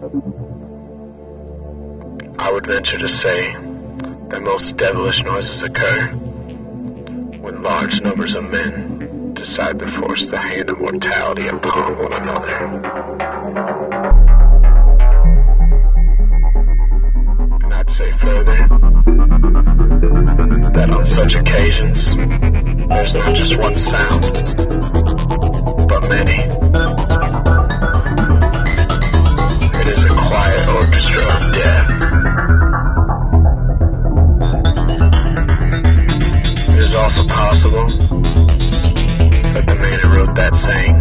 I would venture to say that most devilish noises occur when large numbers of men decide to force the hand of mortality upon one another. And I'd say further that on such occasions, there's not just one sound, but many. It is also possible that the man who wrote that saying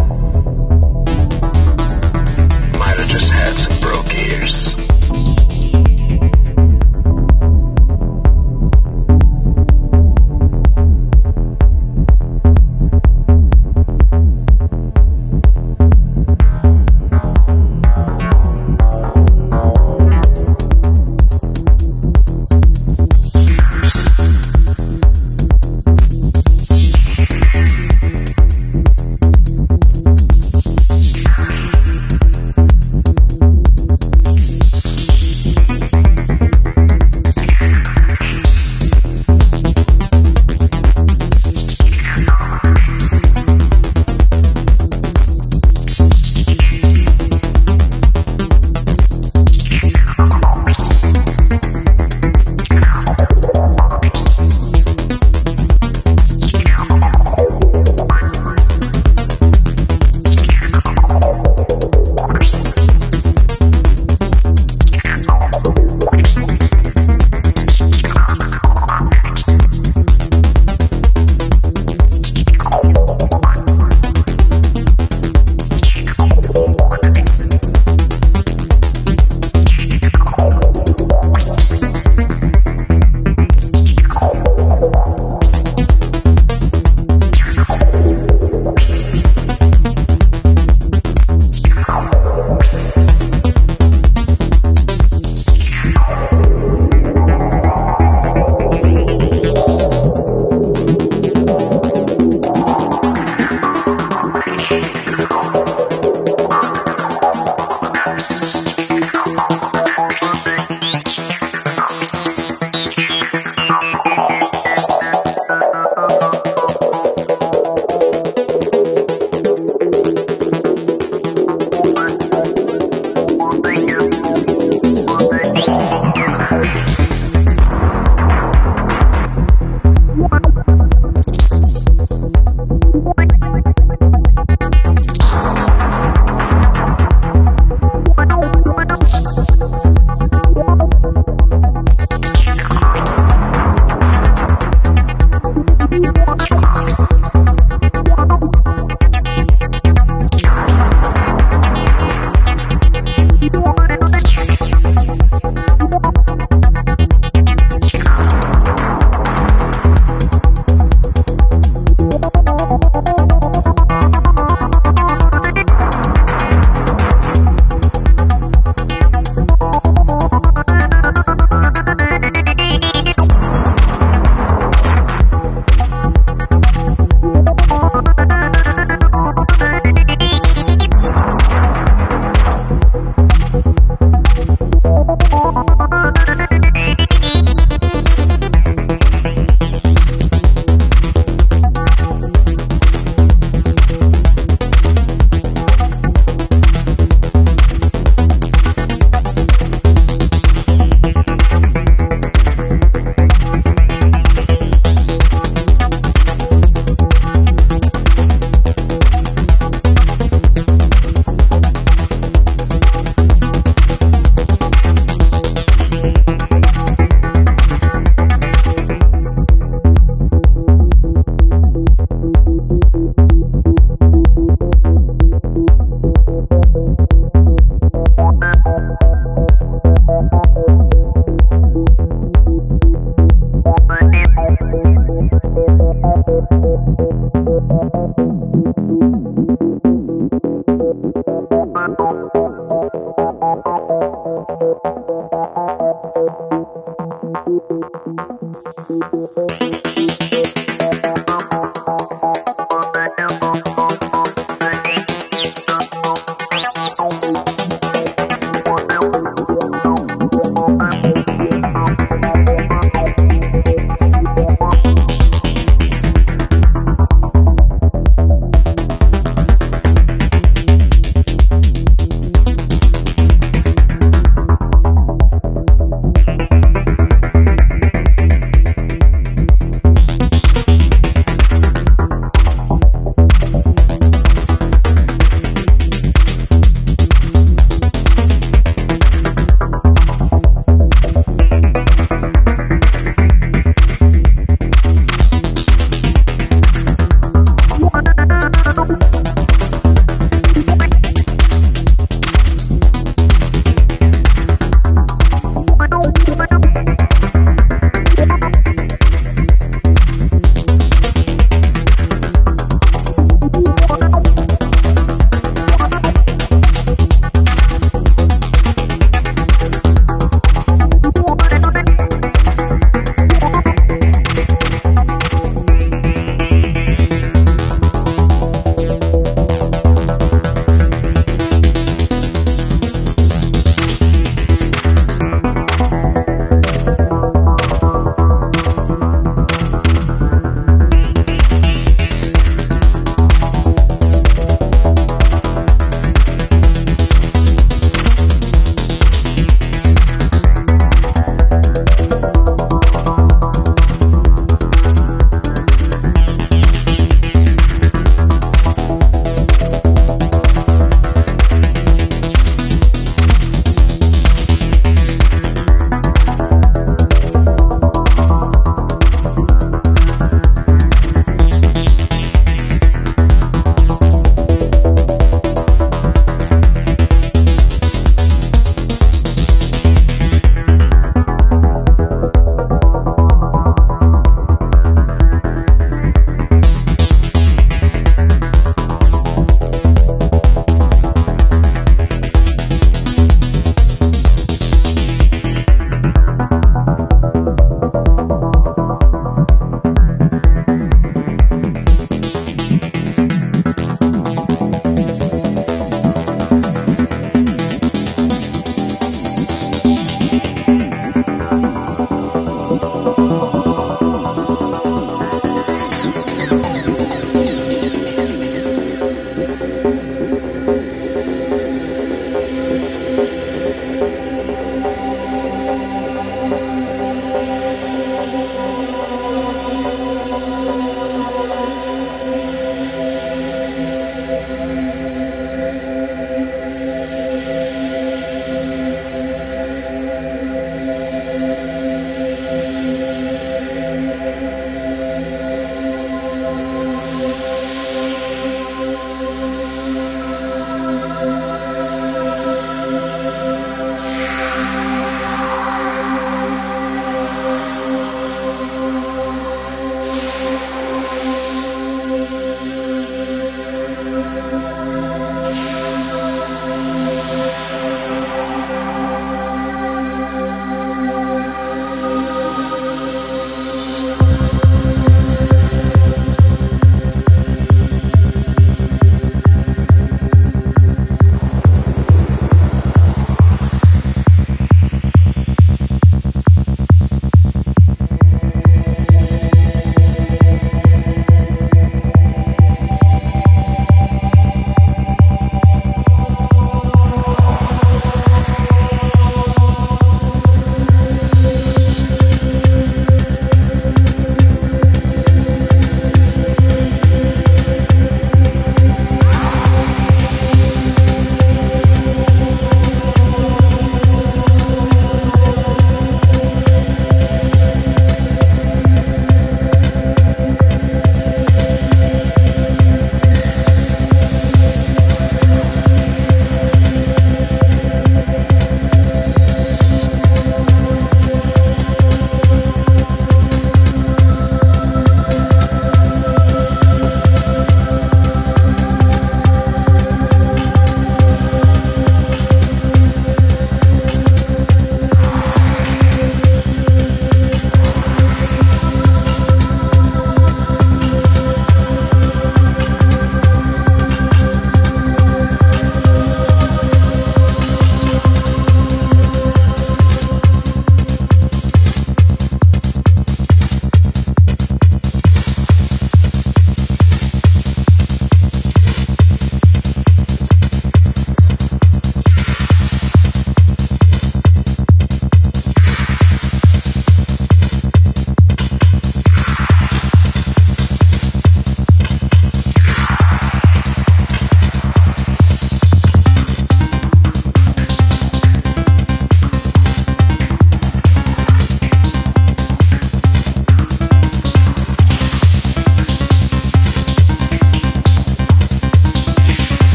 might have just had some broke ears.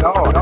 no, no.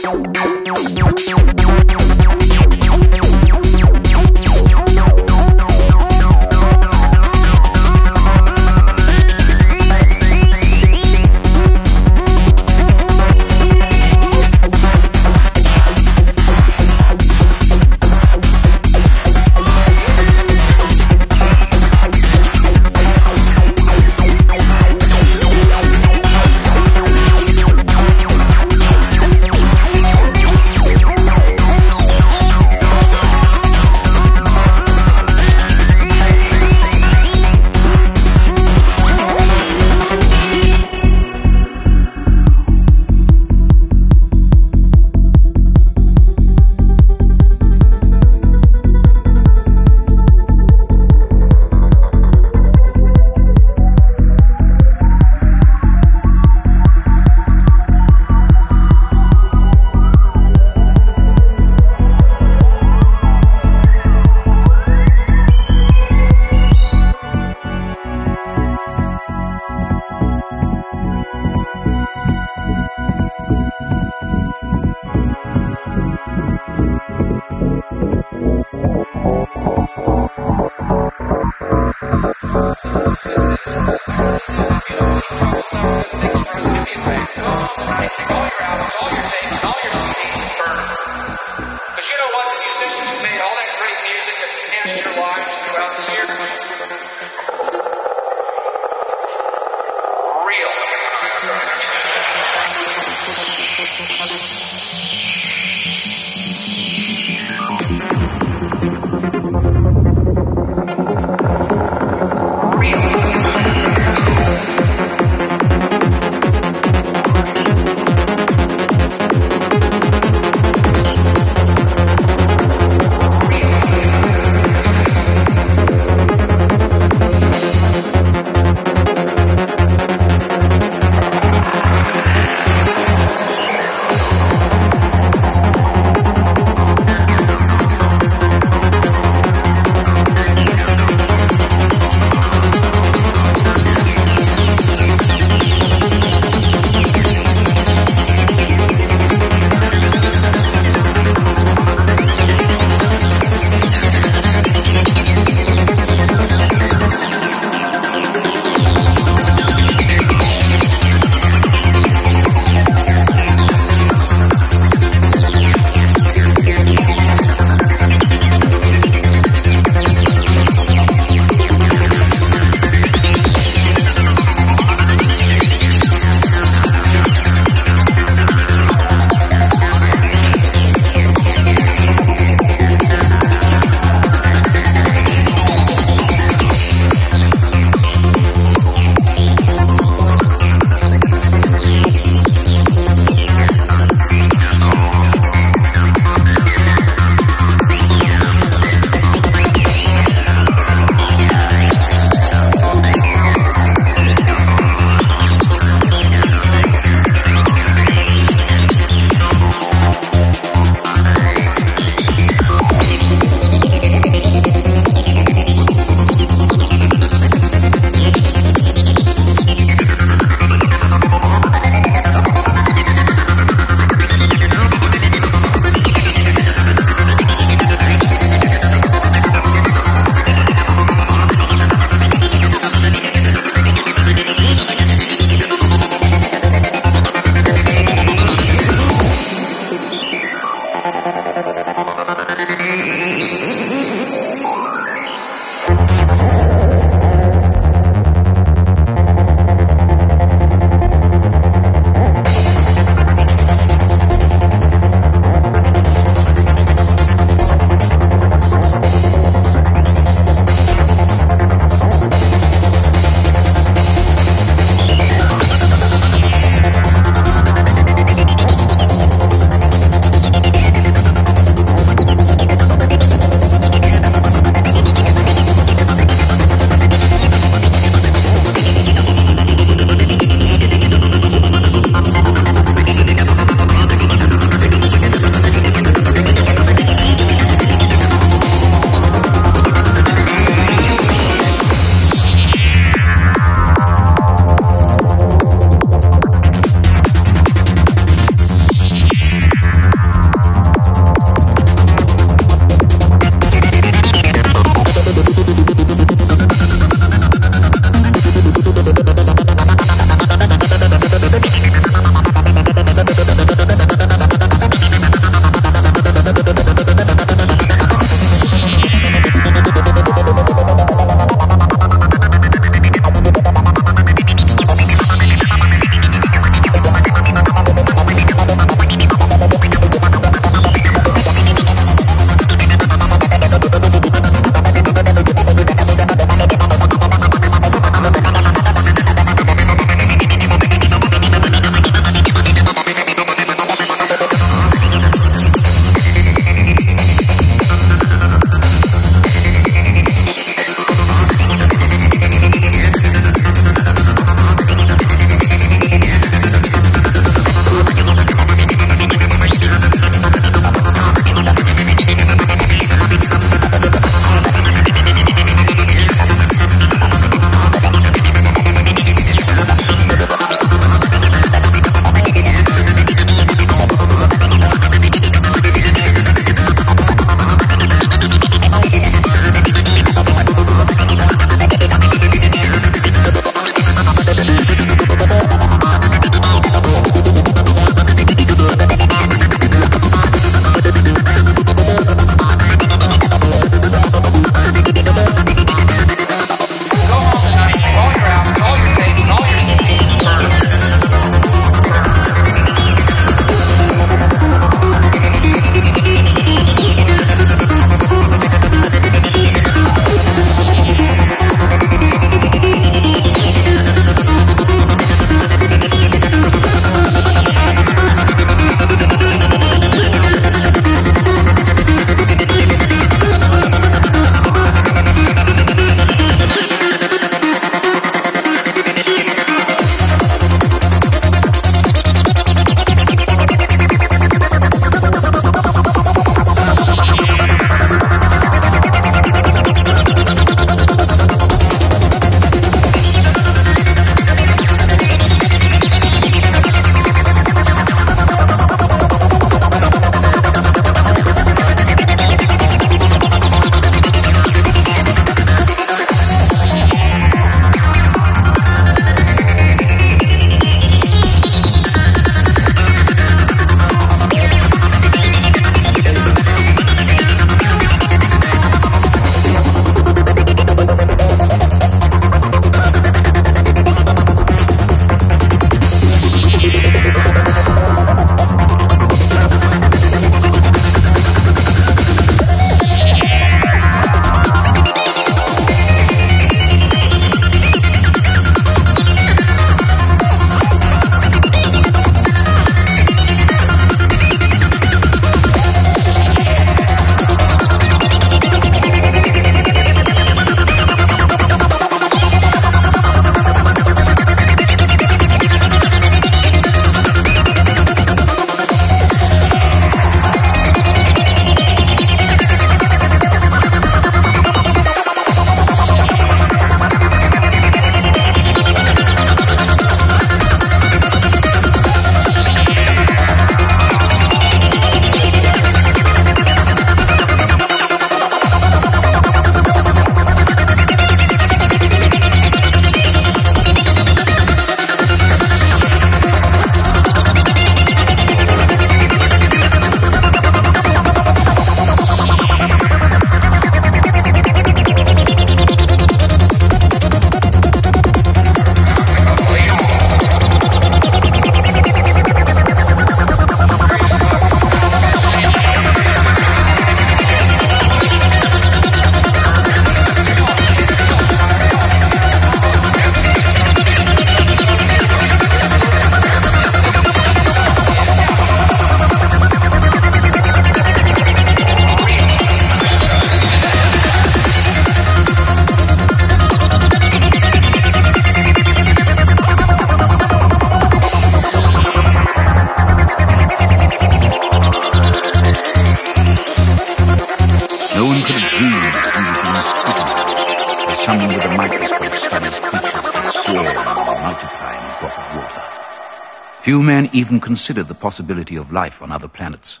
Even considered the possibility of life on other planets.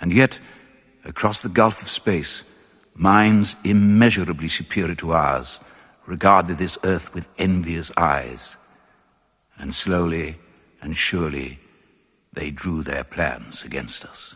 And yet, across the gulf of space, minds immeasurably superior to ours regarded this earth with envious eyes. And slowly and surely, they drew their plans against us.